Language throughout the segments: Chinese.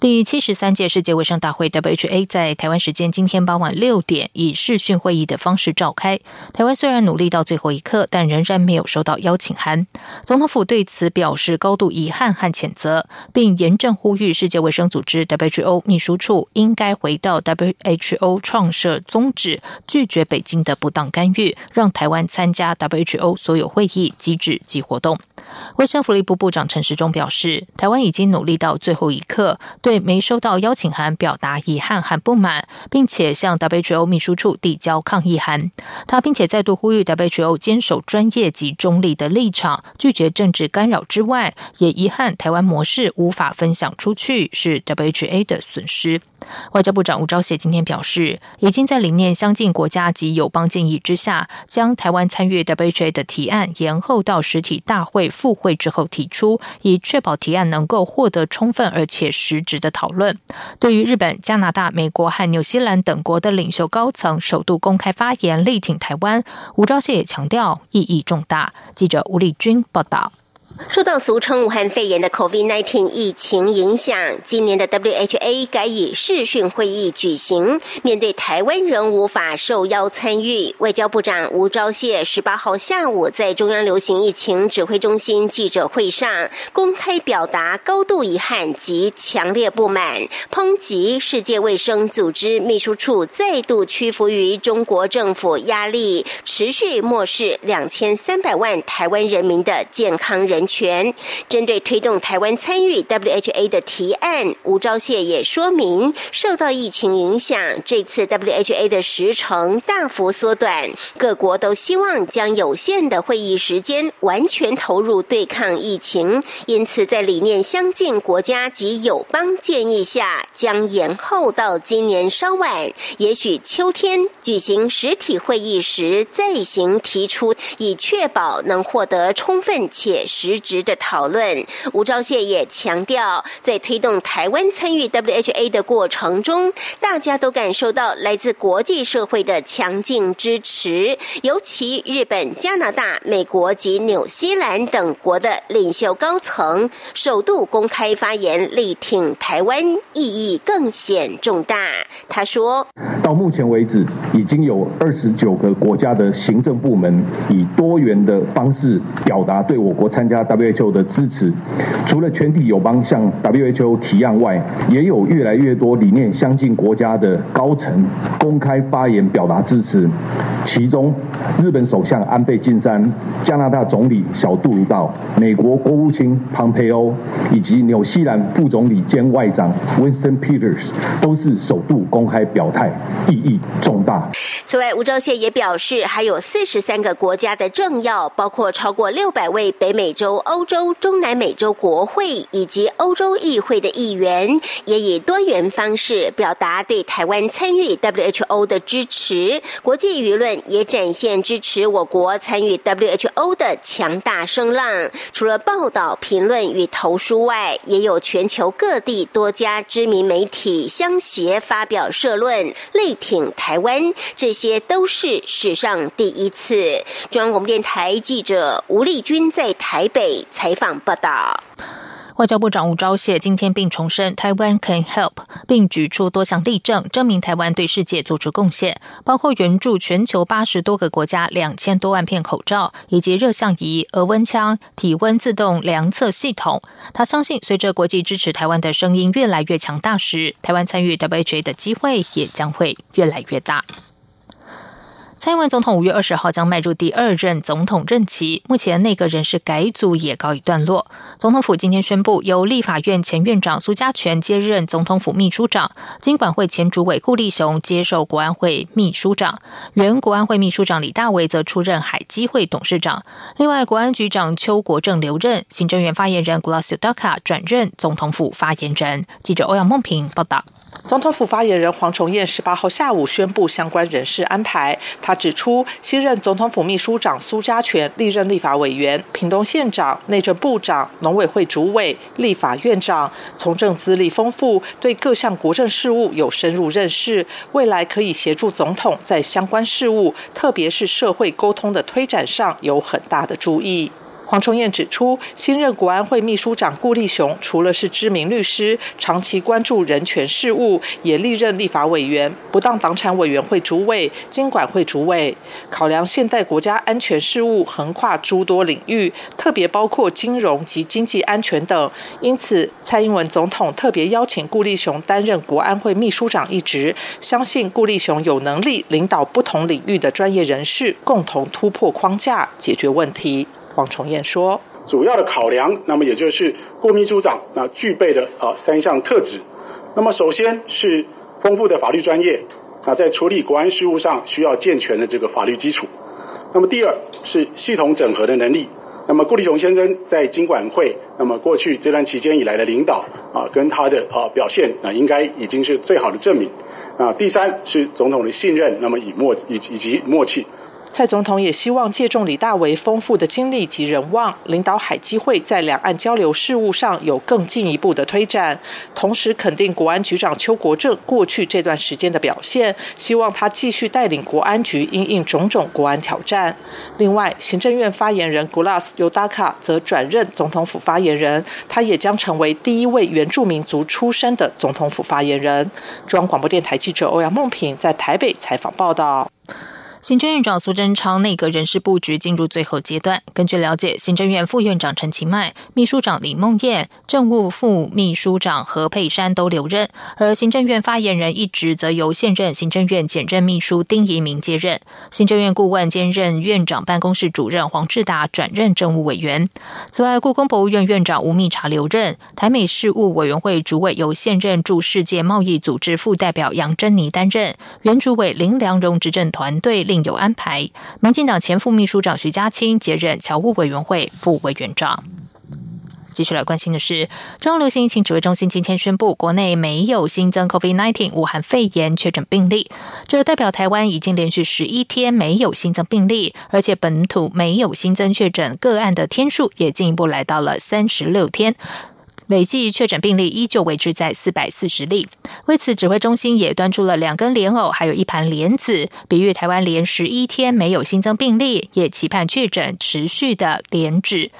第七十三届世界卫生大会 （WHA） 在台湾时间今天傍晚六点以视讯会议的方式召开。台湾虽然努力到最后一刻，但仍然没有收到邀请函。总统府对此表示高度遗憾和谴责，并严正呼吁世界卫生组织 （WHO） 秘书处应该回到 WHO 创设宗旨，拒绝北京的不当干预，让台湾参加 WHO 所有会议、机制及活动。卫生福利部部长陈时中表示，台湾已经努力到最后一刻，对没收到邀请函表达遗憾和不满，并且向 WHO 秘书处递交抗议函。他并且再度呼吁 WHO 坚守专业及中立的立场，拒绝政治干扰之外，也遗憾台湾模式无法分享出去是 WHA 的损失。外交部长吴钊燮今天表示，已经在理念相近国家及友邦建议之下，将台湾参与 WHA 的提案延后到实体大会复会之后提出，以确保提案能够获得充分而且实质的讨论。对于日本、加拿大、美国和纽西兰等国的领袖高层首度公开发言力挺台湾，吴钊燮也强调意义重大。记者吴立军报道。受到俗称武汉肺炎的 COVID-19 疫情影响，今年的 WHA 改以视讯会议举行。面对台湾仍无法受邀参与，外交部长吴钊燮十八号下午在中央流行疫情指挥中心记者会上公开表达高度遗憾及强烈不满，抨击世界卫生组织秘书处再度屈服于中国政府压力，持续漠视两千三百万台湾人民的健康人。权针对推动台湾参与 WHA 的提案，吴钊燮也说明，受到疫情影响，这次 WHA 的时程大幅缩短，各国都希望将有限的会议时间完全投入对抗疫情，因此在理念相近国家及友邦建议下，将延后到今年稍晚，也许秋天举行实体会议时再行提出，以确保能获得充分且实。值的讨论，吴钊燮也强调，在推动台湾参与 WHA 的过程中，大家都感受到来自国际社会的强劲支持，尤其日本、加拿大、美国及纽西兰等国的领袖高层首度公开发言力挺台湾，意义更显重大。他说：“到目前为止，已经有二十九个国家的行政部门以多元的方式表达对我国参加。” WHO 的支持，除了全体友邦向 WHO 提案外，也有越来越多理念相近国家的高层公开发言表达支持。其中，日本首相安倍晋三、加拿大总理小杜鲁道、美国国务卿庞培欧以及纽西兰副总理兼外长 Winston Peters 都是首度公开表态，意义重大。此外，吴钊燮也表示，还有四十三个国家的政要，包括超过六百位北美洲。欧洲、中南美洲国会以及欧洲议会的议员也以多元方式表达对台湾参与 WHO 的支持。国际舆论也展现支持我国参与 WHO 的强大声浪。除了报道、评论与投书外，也有全球各地多家知名媒体相携发表社论，力挺台湾。这些都是史上第一次。中央广播电台记者吴丽君在台北。采访报道，外交部长吴钊燮今天并重申台湾 can help，并举出多项例证，证明台湾对世界做出贡献，包括援助全球八十多个国家两千多万片口罩，以及热像仪、额温枪、体温自动量测系统。他相信，随着国际支持台湾的声音越来越强大时，台湾参与 WHA 的机会也将会越来越大。蔡英文总统五月二十号将迈入第二任总统任期，目前内阁人事改组也告一段落。总统府今天宣布，由立法院前院长苏家全接任总统府秘书长，经管会前主委顾立雄接受国安会秘书长，原国安会秘书长李大为则出任海基会董事长。另外，国安局长邱国正留任，行政院发言人 Glassio Daka 转任总统府发言人。记者欧阳梦平报道。总统府发言人黄崇彦十八号下午宣布相关人事安排。他指出，新任总统府秘书长苏家全历任立法委员、屏东县长、内政部长、农委会主委、立法院长，从政资历丰富，对各项国政事务有深入认识，未来可以协助总统在相关事务，特别是社会沟通的推展上有很大的注意。黄崇彦指出，新任国安会秘书长顾立雄除了是知名律师，长期关注人权事务，也历任立法委员、不当房产委员会主委、经管会主委。考量现代国家安全事务横跨诸多领域，特别包括金融及经济安全等，因此蔡英文总统特别邀请顾立雄担任国安会秘书长一职，相信顾立雄有能力领导不同领域的专业人士，共同突破框架，解决问题。黄崇彦说：“主要的考量，那么也就是郭秘书长那具备的啊三项特质。那么首先是丰富的法律专业啊，在处理国安事务上需要健全的这个法律基础。那么第二是系统整合的能力。那么顾立雄先生在经管会，那么过去这段期间以来的领导啊，跟他的啊表现啊，应该已经是最好的证明。啊，第三是总统的信任，那么以默以以及默契。”蔡总统也希望借重李大为丰富的经历及人望，领导海基会在两岸交流事务上有更进一步的推展。同时肯定国安局长邱国正过去这段时间的表现，希望他继续带领国安局应应种种国安挑战。另外，行政院发言人 Gulas Yodaka 则转任总统府发言人，他也将成为第一位原住民族出身的总统府发言人。中央广播电台记者欧阳梦平在台北采访报道。行政院长苏贞昌内阁人事布局进入最后阶段。根据了解，行政院副院长陈其迈、秘书长李梦燕、政务副秘书长何佩珊都留任，而行政院发言人一职则由现任行政院检任秘书丁仪明接任。行政院顾问兼任院长办公室主任黄志达转任政务委员。此外，故宫博物院院长吴密察留任，台美事务委员会主委由现任驻世界贸易组织副代表杨珍妮担任，原主委林良荣执政团队。另有安排，民进党前副秘书长徐家清接任侨务委员会副委员长。继续来关心的是，中央流行疫情指挥中心今天宣布，国内没有新增 COVID-19 武汉肺炎确诊病例，这代表台湾已经连续十一天没有新增病例，而且本土没有新增确诊个案的天数也进一步来到了三十六天。累计确诊病例依旧维持在四百四十例。为此，指挥中心也端出了两根莲藕，还有一盘莲子，比喻台湾连十一天没有新增病例，也期盼确诊持续的莲止。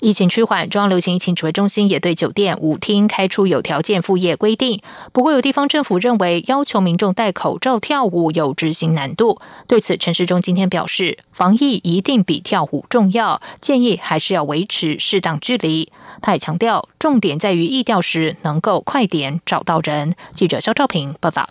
疫情趋缓，中央流行疫情指挥中心也对酒店、舞厅开出有条件复业规定。不过，有地方政府认为要求民众戴口罩跳舞有执行难度。对此，陈世忠今天表示，防疫一定比跳舞重要，建议还是要维持适当距离。他也强调，重点在于疫调时能够快点找到人。记者肖兆平报道。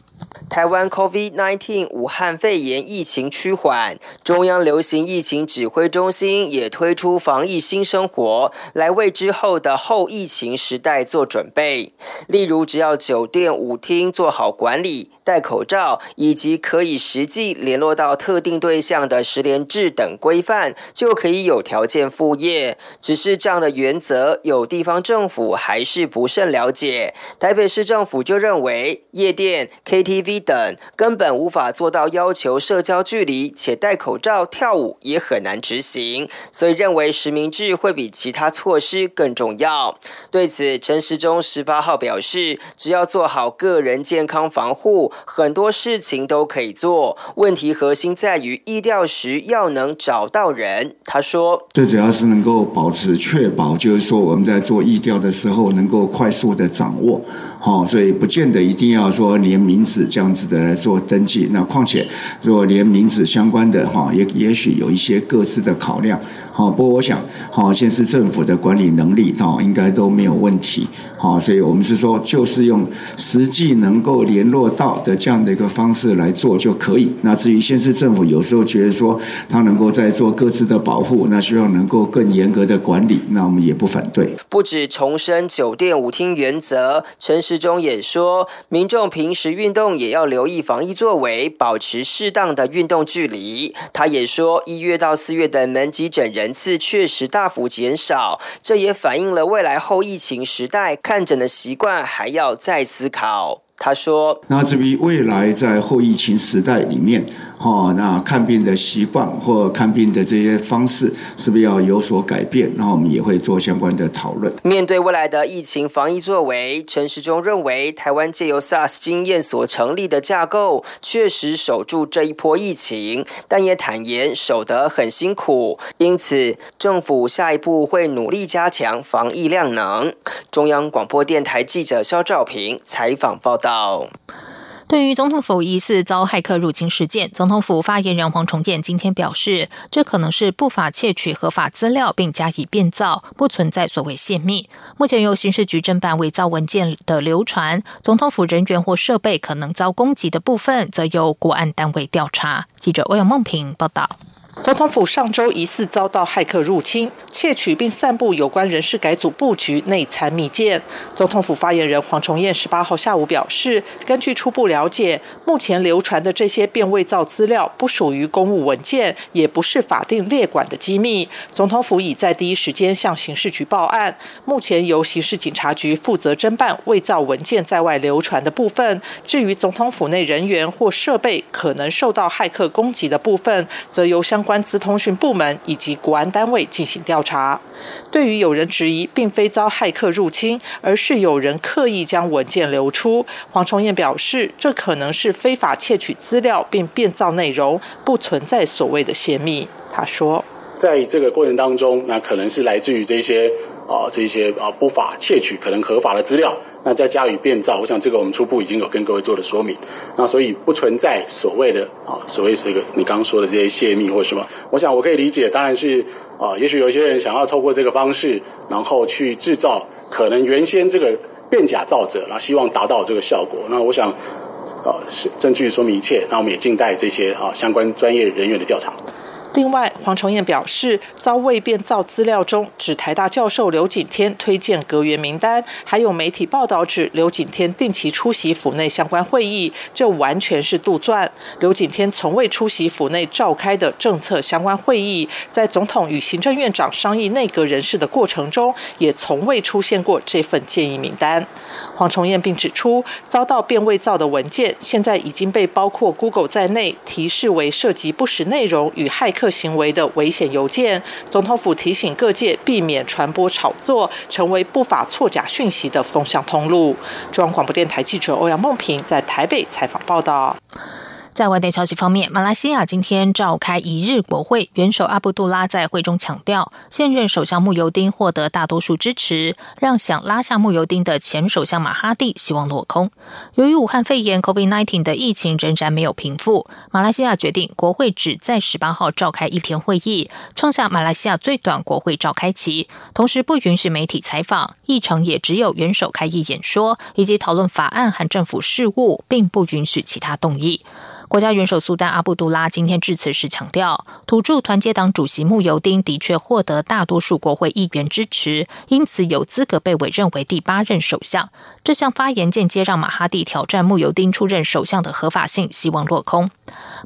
台湾 COVID-19 武汉肺炎疫情趋缓，中央流行疫情指挥中心也推出防疫新生活，来为之后的后疫情时代做准备。例如，只要酒店舞厅做好管理、戴口罩，以及可以实际联络到特定对象的十连制等规范，就可以有条件复业。只是这样的原则，有地方政府还是不甚了解。台北市政府就认为，夜店、KTV 等根本无法做到要求社交距离且戴口罩跳舞也很难执行，所以认为实名制会比其他措施更重要。对此，陈时中十八号表示，只要做好个人健康防护，很多事情都可以做。问题核心在于疫调时要能找到人。他说：“最主要是能够保持确保，就是说我们在做疫调的时候能够快速的掌握。”哦，所以不见得一定要说连名字这样子的来做登记。那况且，如果连名字相关的哈，也也许有一些各自的考量。好，不过我想，好，现在政府的管理能力，哈，应该都没有问题。好，所以我们是说，就是用实际能够联络到的这样的一个方式来做就可以。那至于现市政府有时候觉得说，他能够在做各自的保护，那希望能够更严格的管理，那我们也不反对。不止重申酒店舞厅原则，陈时中也说，民众平时运动也要留意防疫作为，保持适当的运动距离。他也说，一月到四月的门急诊人次确实大幅减少，这也反映了未来后疫情时代。看诊的习惯还要再思考。他说：“那至于未来在后疫情时代里面，哦，那看病的习惯或看病的这些方式，是不是要有所改变？那我们也会做相关的讨论。面对未来的疫情防疫作为，陈时中认为，台湾借由 SARS 经验所成立的架构，确实守住这一波疫情，但也坦言守得很辛苦。因此，政府下一步会努力加强防疫量能。中央广播电台记者肖兆平采访报道。对于总统府疑似遭骇客入侵事件，总统府发言人黄崇彦今天表示，这可能是不法窃取合法资料并加以变造，不存在所谓泄密。目前由刑事局侦办伪造文件的流传，总统府人员或设备可能遭攻击的部分，则由国安单位调查。记者欧阳梦平报道。总统府上周疑似遭到骇客入侵，窃取并散布有关人事改组布局内参密件。总统府发言人黄崇彦十八号下午表示，根据初步了解，目前流传的这些变伪造资料不属于公务文件，也不是法定列管的机密。总统府已在第一时间向刑事局报案，目前由刑事警察局负责侦办伪造文件在外流传的部分。至于总统府内人员或设备可能受到骇客攻击的部分，则由相关资通讯部门以及国安单位进行调查。对于有人质疑，并非遭骇客入侵，而是有人刻意将文件流出，黄崇彦表示，这可能是非法窃取资料并变造内容，不存在所谓的泄密。他说，在这个过程当中，那可能是来自于这些啊这些啊不法窃取可能合法的资料。那再加以变造，我想这个我们初步已经有跟各位做了说明，那所以不存在所谓的啊，所谓这个你刚刚说的这些泄密或什么，我想我可以理解，当然是啊，也许有一些人想要透过这个方式，然后去制造可能原先这个变假造者，然后希望达到这个效果。那我想啊，是证据说明一切，那我们也静待这些啊相关专业人员的调查。另外，黄崇彦表示，遭未变造资料中指台大教授刘景天推荐阁员名单，还有媒体报道指刘景天定期出席府内相关会议，这完全是杜撰。刘景天从未出席府内召开的政策相关会议，在总统与行政院长商议内阁人事的过程中，也从未出现过这份建议名单。黄崇彦并指出，遭到变伪造的文件，现在已经被包括 Google 在内提示为涉及不实内容与骇客。行为的危险邮件，总统府提醒各界避免传播炒作，成为不法错假讯息的风向通路。中央广播电台记者欧阳梦平在台北采访报道。在外电消息方面，马来西亚今天召开一日国会，元首阿卜杜拉在会中强调，现任首相穆尤丁获得大多数支持，让想拉下穆尤丁的前首相马哈蒂希望落空。由于武汉肺炎 （COVID-19） 的疫情仍然没有平复，马来西亚决定国会只在十八号召开一天会议，创下马来西亚最短国会召开期，同时不允许媒体采访，议程也只有元首开议演说以及讨论法案和政府事务，并不允许其他动议。国家元首苏丹阿布杜拉今天致辞时强调，土著团结党主席穆尤丁的确获得大多数国会议员支持，因此有资格被委任为第八任首相。这项发言间接让马哈蒂挑战穆尤丁出任首相的合法性希望落空。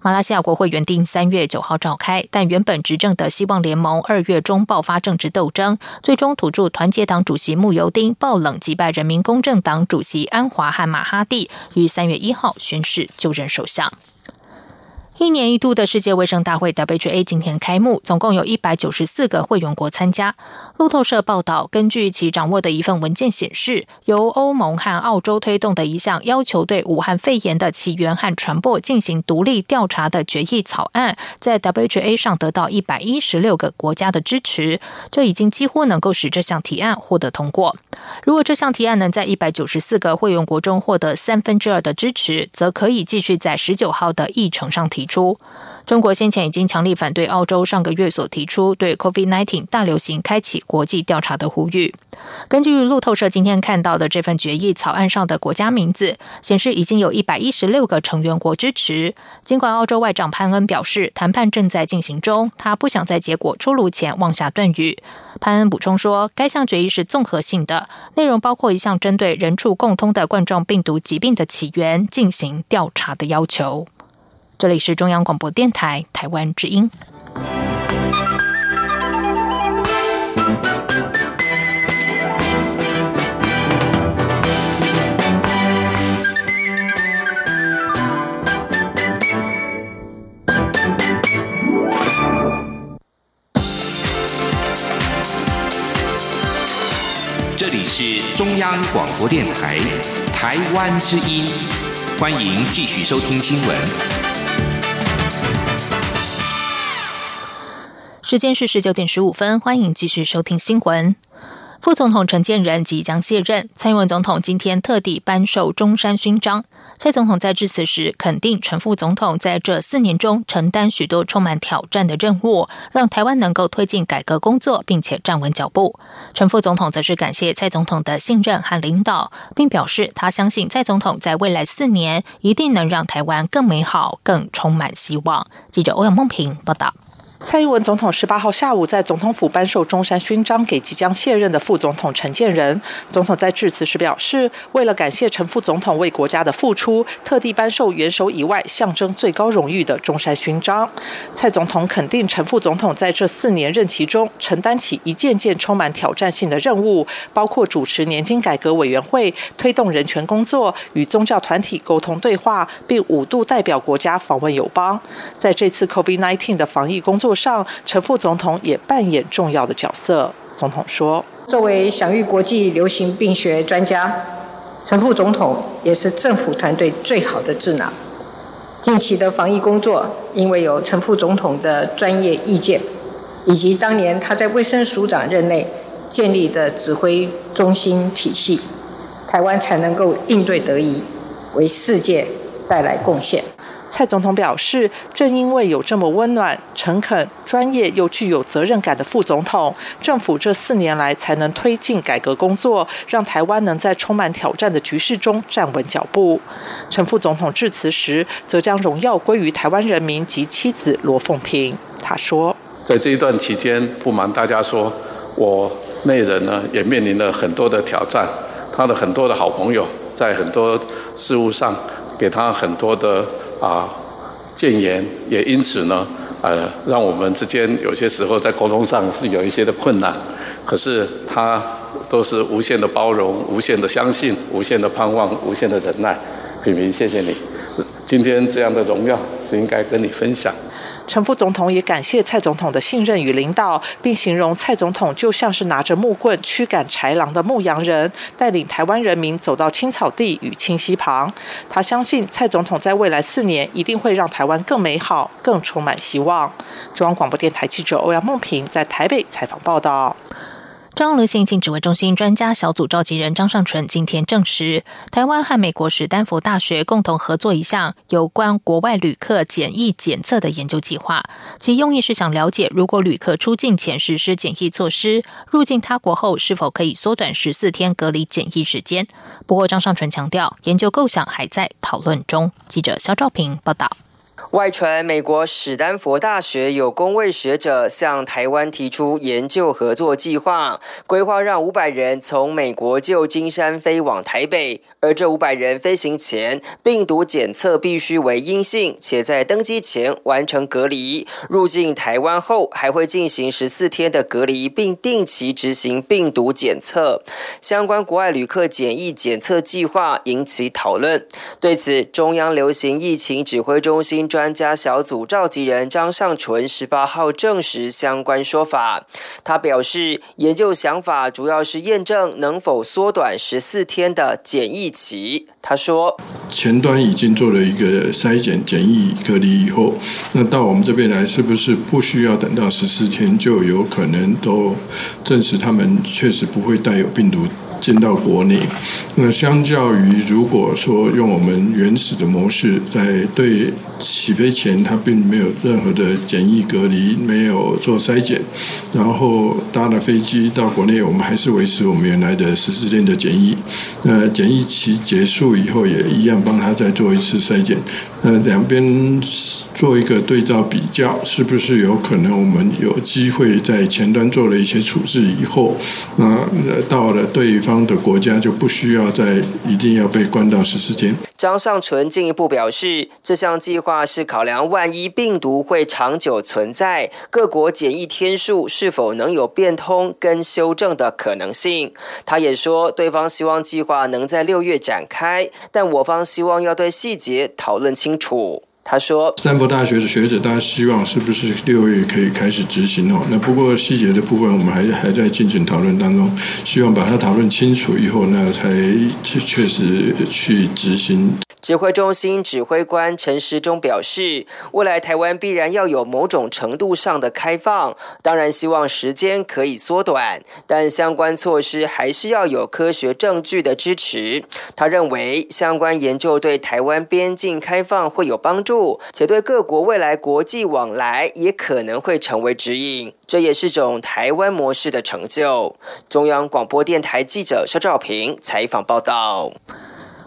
马来西亚国会原定三月九号召开，但原本执政的希望联盟二月中爆发政治斗争，最终土著团结党主席穆尤丁爆冷击败人民公正党主席安华和马哈蒂，于三月一号宣誓就任首相。一年一度的世界卫生大会 （WHA） 今天开幕，总共有一百九十四个会员国参加。路透社报道，根据其掌握的一份文件显示，由欧盟和澳洲推动的一项要求对武汉肺炎的起源和传播进行独立调查的决议草案，在 WHA 上得到一百一十六个国家的支持，这已经几乎能够使这项提案获得通过。如果这项提案能在一百九十四个会员国中获得三分之二的支持，则可以继续在十九号的议程上提。出，中国先前已经强力反对澳洲上个月所提出对 COVID-19 大流行开启国际调查的呼吁。根据路透社今天看到的这份决议草案上的国家名字，显示已经有一百一十六个成员国支持。尽管澳洲外长潘恩表示谈判正在进行中，他不想在结果出炉前妄下断语。潘恩补充说，该项决议是综合性的，内容包括一项针对人畜共通的冠状病毒疾病的起源进行调查的要求。这里是中央广播电台台湾之音。这里是中央广播电台台湾之音欢迎继续收听新闻。时间是十九点十五分，欢迎继续收听新闻。副总统陈建仁即将卸任，蔡英文总统今天特地颁授中山勋章。蔡总统在致辞时肯定陈副总统在这四年中承担许多充满挑战的任务，让台湾能够推进改革工作，并且站稳脚步。陈副总统则是感谢蔡总统的信任和领导，并表示他相信蔡总统在未来四年一定能让台湾更美好、更充满希望。记者欧阳梦平报道。蔡英文总统十八号下午在总统府颁授中山勋章给即将卸任的副总统陈建仁。总统在致辞时表示，为了感谢陈副总统为国家的付出，特地颁授元首以外象征最高荣誉的中山勋章。蔡总统肯定陈副总统在这四年任期中承担起一件件充满挑战性的任务，包括主持年金改革委员会、推动人权工作、与宗教团体沟通对话，并五度代表国家访问友邦。在这次 COVID-19 的防疫工作。上，陈副总统也扮演重要的角色。总统说：“作为享誉国际流行病学专家，陈副总统也是政府团队最好的智囊。近期的防疫工作，因为有陈副总统的专业意见，以及当年他在卫生署长任内建立的指挥中心体系，台湾才能够应对得宜，为世界带来贡献。”蔡总统表示，正因为有这么温暖、诚恳、专业又具有责任感的副总统，政府这四年来才能推进改革工作，让台湾能在充满挑战的局势中站稳脚步。陈副总统致辞时，则将荣耀归于台湾人民及妻子罗凤萍。他说：“在这一段期间，不瞒大家说，我内人呢也面临了很多的挑战，他的很多的好朋友在很多事务上给他很多的。”啊，谏言也因此呢，呃，让我们之间有些时候在沟通上是有一些的困难，可是他都是无限的包容、无限的相信、无限的盼望、无限的忍耐。品平，谢谢你，今天这样的荣耀是应该跟你分享。陈副总统也感谢蔡总统的信任与领导，并形容蔡总统就像是拿着木棍驱赶豺狼的牧羊人，带领台湾人民走到青草地与清溪旁。他相信蔡总统在未来四年一定会让台湾更美好、更充满希望。中央广播电台记者欧阳梦平在台北采访报道。中央流行疫情指挥中心专家小组召集人张尚淳今天证实，台湾和美国史丹佛大学共同合作一项有关国外旅客检疫检测的研究计划，其用意是想了解，如果旅客出境前实施检疫措施，入境他国后是否可以缩短十四天隔离检疫时间。不过，张尚淳强调，研究构想还在讨论中。记者肖兆平报道。外传美国史丹佛大学有工位学者向台湾提出研究合作计划，规划让五百人从美国旧金山飞往台北。而这五百人飞行前病毒检测必须为阴性，且在登机前完成隔离。入境台湾后还会进行十四天的隔离，并定期执行病毒检测。相关国外旅客检疫检测计划引起讨论。对此，中央流行疫情指挥中心专家小组召集人张尚淳十八号证实相关说法。他表示，研究想法主要是验证能否缩短十四天的检疫。起，他说，前端已经做了一个筛检、检疫、隔离以后，那到我们这边来，是不是不需要等到十四天，就有可能都证实他们确实不会带有病毒？进到国内，那相较于如果说用我们原始的模式，在对起飞前他并没有任何的检疫隔离，没有做筛检，然后搭了飞机到国内，我们还是维持我们原来的十四天的检疫。那检疫期结束以后，也一样帮他再做一次筛检。那两边做一个对照比较，是不是有可能我们有机会在前端做了一些处置以后，那到了对方方的国家就不需要再一定要被关到十四天？张尚存进一步表示，这项计划是考量万一病毒会长久存在，各国检疫天数是否能有变通跟修正的可能性。他也说，对方希望计划能在六月展开，但我方希望要对细节讨论清楚。他说：“斯坦福大学的学者，大家希望是不是六月可以开始执行哦？那不过细节的部分，我们还还在进行讨论当中，希望把它讨论清楚以后，那才确实去执行。”指挥中心指挥官陈时中表示，未来台湾必然要有某种程度上的开放，当然希望时间可以缩短，但相关措施还是要有科学证据的支持。他认为，相关研究对台湾边境开放会有帮助，且对各国未来国际往来也可能会成为指引，这也是种台湾模式的成就。中央广播电台记者肖兆平采访报道。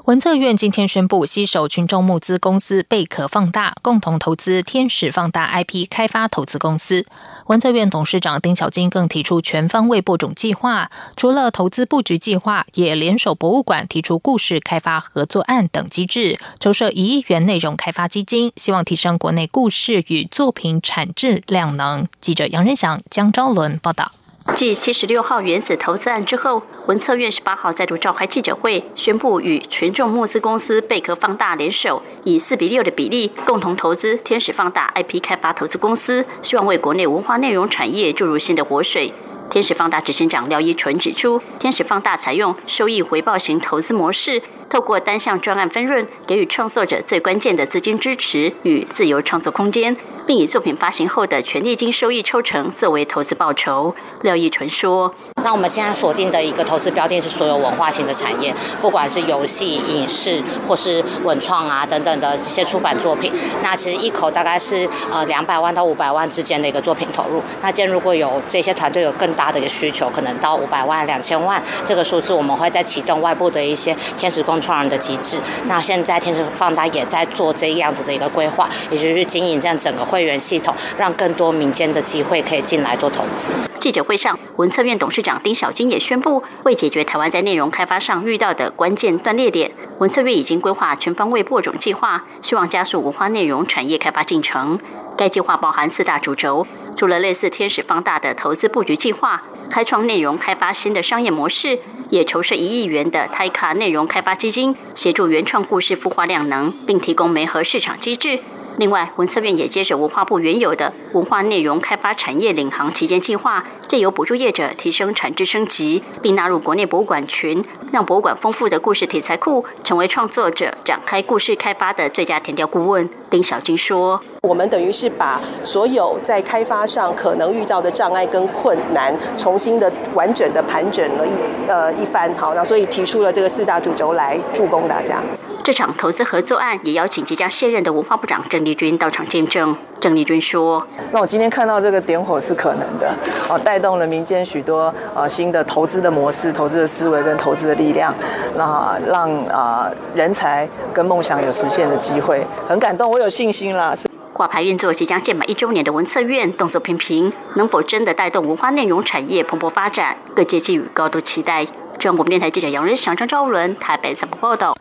文策院今天宣布，携手群众募资公司贝壳放大，共同投资天使放大 IP 开发投资公司。文策院董事长丁小金更提出全方位播种计划，除了投资布局计划，也联手博物馆提出故事开发合作案等机制，筹设一亿元内容开发基金，希望提升国内故事与作品产质量能。记者杨仁祥、江昭伦报道。继七十六号原子投资案之后，文策院十八号再度召开记者会，宣布与群众募资公司贝壳放大联手，以四比六的比例共同投资天使放大 IP 开发投资公司，希望为国内文化内容产业注入新的活水。天使放大执行长廖一纯指出，天使放大采用收益回报型投资模式。透过单项专案分润，给予创作者最关键的资金支持与自由创作空间，并以作品发行后的权利金收益抽成作为投资报酬。廖义纯说：“那我们现在锁定的一个投资标的，是所有文化型的产业，不管是游戏、影视或是文创啊等等的一些出版作品。那其实一口大概是呃两百万到五百万之间的一个作品投入。那今天如果有这些团队有更大的一个需求，可能到五百万、两千万这个数字，我们会再启动外部的一些天使工。”创人的机制，那现在天使放大也在做这样子的一个规划，也就是经营这样整个会员系统，让更多民间的机会可以进来做投资。记者会上，文策院董事长丁小金也宣布，为解决台湾在内容开发上遇到的关键断裂点，文策院已经规划全方位播种计划，希望加速文化内容产业开发进程。该计划包含四大主轴，除了类似天使放大的投资布局计划，开创内容开发新的商业模式，也筹设一亿元的泰卡内容开发基金，协助原创故事孵化量能，并提供媒合市场机制。另外，文策院也接手文化部原有的文化内容开发产业领航旗舰计划，借由补助业者提升产值升级，并纳入国内博物馆群，让博物馆丰富的故事题材库成为创作者展开故事开发的最佳填调顾问。丁小金说：“我们等于是把所有在开发上可能遇到的障碍跟困难，重新的完整的盘整了一呃一番，好，那所以提出了这个四大主轴来助攻大家。”这场投资合作案也邀请即将卸任的文化部长郑丽君到场见证。郑丽君说：“那我今天看到这个点火是可能的，哦，带动了民间许多呃新的投资的模式、投资的思维跟投资的力量，那让啊人才跟梦想有实现的机会，很感动，我有信心啦。”挂牌运作即将届满一周年的文策院动作频频，能否真的带动文化内容产业蓬勃发展？各界寄予高度期待。中国电台记者杨仁祥、张昭伦台北采访报道。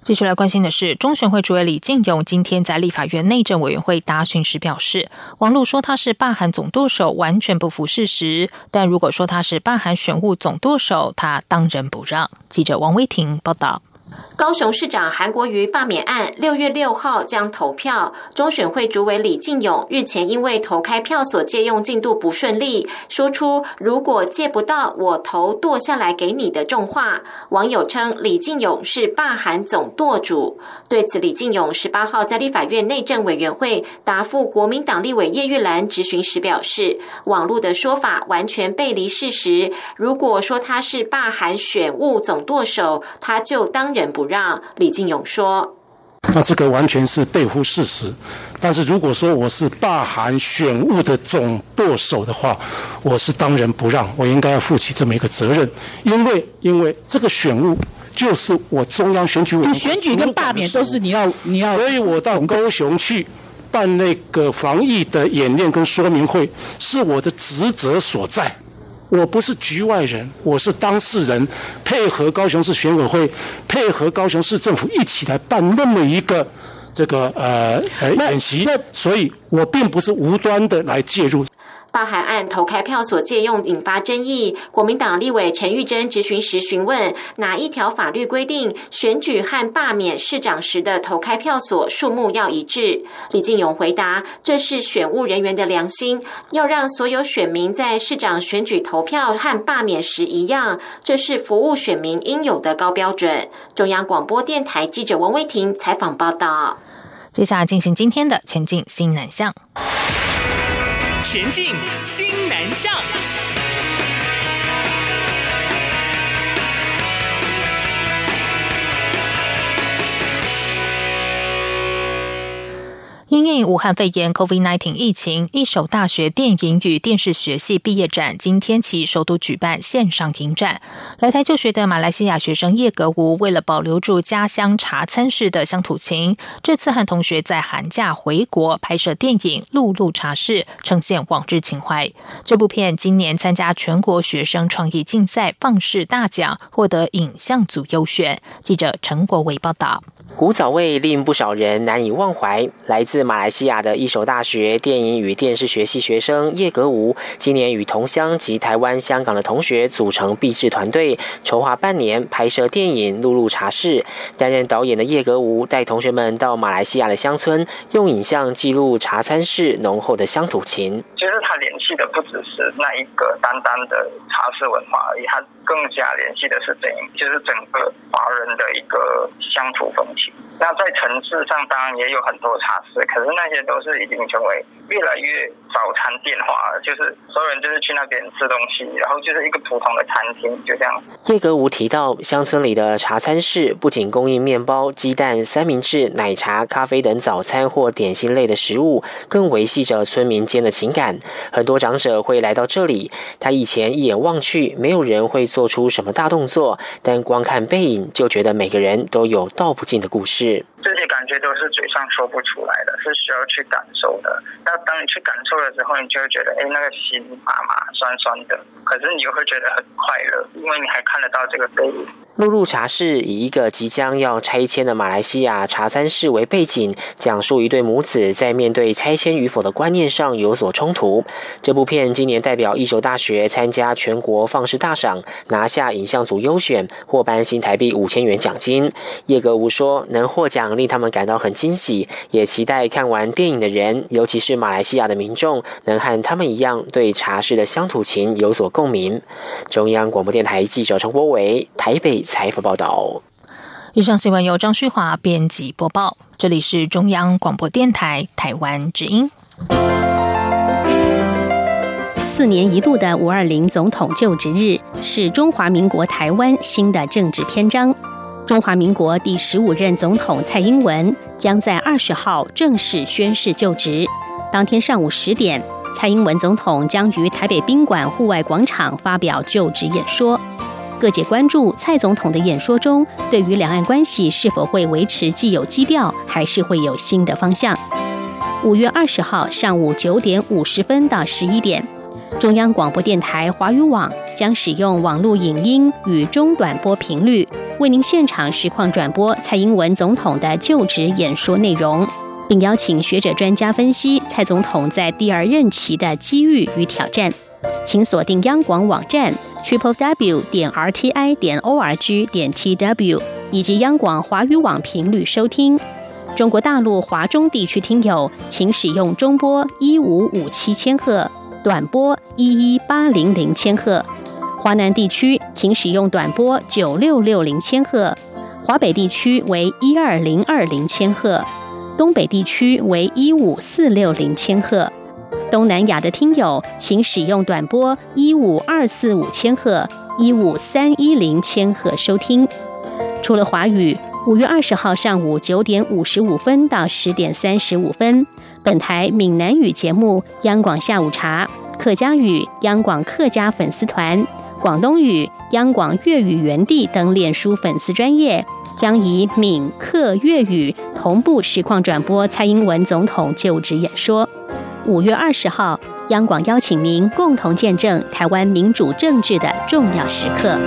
继续来关心的是，中选会主委李进勇今天在立法院内政委员会答询时表示，网络说他是罢韩总舵手，完全不符事实。但如果说他是罢韩选务总舵手，他当仁不让。记者王威婷报道。高雄市长韩国瑜罢免案六月六号将投票，中选会主委李进勇日前因为投开票所借用进度不顺利，说出“如果借不到，我头剁下来给你”的重话。网友称李进勇是罢韩总舵主。对此，李进勇十八号在立法院内政委员会答复国民党立委叶玉兰质询时表示，网络的说法完全背离事实。如果说他是罢韩选务总舵手，他就当仁不让李进勇说：“那这个完全是背乎事实。但是如果说我是罢韩选务的总舵手的话，我是当仁不让，我应该要负起这么一个责任。因为因为这个选务就是我中央选举委员会选举跟罢免都是你要你要，所以我到高雄去办那个防疫的演练跟说明会，是我的职责所在。”我不是局外人，我是当事人，配合高雄市选委会，配合高雄市政府一起来办那么一个这个呃呃演习，所以我并不是无端的来介入。包含案投开票所借用引发争议。国民党立委陈玉珍质询时询问，哪一条法律规定选举和罢免市长时的投开票所数目要一致？李进勇回答，这是选务人员的良心，要让所有选民在市长选举投票和罢免时一样，这是服务选民应有的高标准。中央广播电台记者王威婷采访报道。接下来进行今天的前进新南向。前进新南向。因应武汉肺炎 （COVID-19） 疫情，一手大学电影与电视学系毕业展今天起首度举办线上影展。来台就学的马来西亚学生叶格吴，为了保留住家乡茶餐室的乡土情，这次和同学在寒假回国拍摄电影《露露茶室》，呈现往日情怀。这部片今年参加全国学生创意竞赛放视大奖，获得影像组优选。记者陈国伟报道。古早味令不少人难以忘怀。来自自马来西亚的一所大学电影与电视学系学生叶格吴，今年与同乡及台湾、香港的同学组成毕制团队，筹划半年拍摄电影《露露茶室》。担任导演的叶格吴带同学们到马来西亚的乡村，用影像记录茶餐室浓厚的乡土情。其实他联系的不只是那一个单单的茶室文化而已，他更加联系的是整，就是整个华人的一个乡土风情。那在城市上当然也有很多茶室，可是那些都是已经成为越来越早餐店化了，就是所有人就是去那边吃东西，然后就是一个普通的餐厅，就这样。叶格吴提到，乡村里的茶餐室不仅供应面包、鸡蛋、三明治、奶茶、咖啡等早餐或点心类的食物，更维系着村民间的情感。很多长者会来到这里，他以前一眼望去，没有人会做出什么大动作，但光看背影就觉得每个人都有道不尽的故事。这些感觉都是嘴上说不出来的，是需要去感受的。那当你去感受了之后，你就会觉得，哎，那个心麻麻、酸酸的。可是你又会觉得很快乐，因为你还看得到这个背影。露露茶室以一个即将要拆迁的马来西亚茶餐室为背景，讲述一对母子在面对拆迁与否的观念上有所冲突。这部片今年代表一所大学参加全国放视大赏，拿下影像组优选，获颁新台币五千元奖金。叶格吴说，能获奖令他们感到很惊喜，也期待看完电影的人，尤其是马来西亚的民众，能和他们一样对茶室的乡土情有所共鸣。中央广播电台记者陈国伟，台北。采访报道。以上新闻由张旭华编辑播报。这里是中央广播电台台湾之音。四年一度的五二零总统就职日是中华民国台湾新的政治篇章。中华民国第十五任总统蔡英文将在二十号正式宣誓就职。当天上午十点，蔡英文总统将于台北宾馆户外广场发表就职演说。各界关注蔡总统的演说中，对于两岸关系是否会维持既有基调，还是会有新的方向？五月二十号上午九点五十分到十一点，中央广播电台华语网将使用网络影音与中短波频率，为您现场实况转播蔡英文总统的就职演说内容，并邀请学者专家分析蔡总统在第二任期的机遇与挑战。请锁定央广网站。triple w 点 r t i 点 o r g 点 t w 以及央广华语网频率收听。中国大陆华中地区听友，请使用中波一五五七千赫，短波一一八零零千赫；华南地区请使用短波九六六零千赫，华北地区为一二零二零千赫，东北地区为一五四六零千赫。东南亚的听友，请使用短波一五二四五千赫、一五三一零千赫收听。除了华语，五月二十号上午九点五十五分到十点三十五分，本台闽南语节目《央广下午茶》、客家语央广客家粉丝团、广东语央广粤语园地等脸书粉丝专业，将以闽客粤语同步实况转播蔡英文总统就职演说。五月二十号，央广邀请您共同见证台湾民主政治的重要时刻。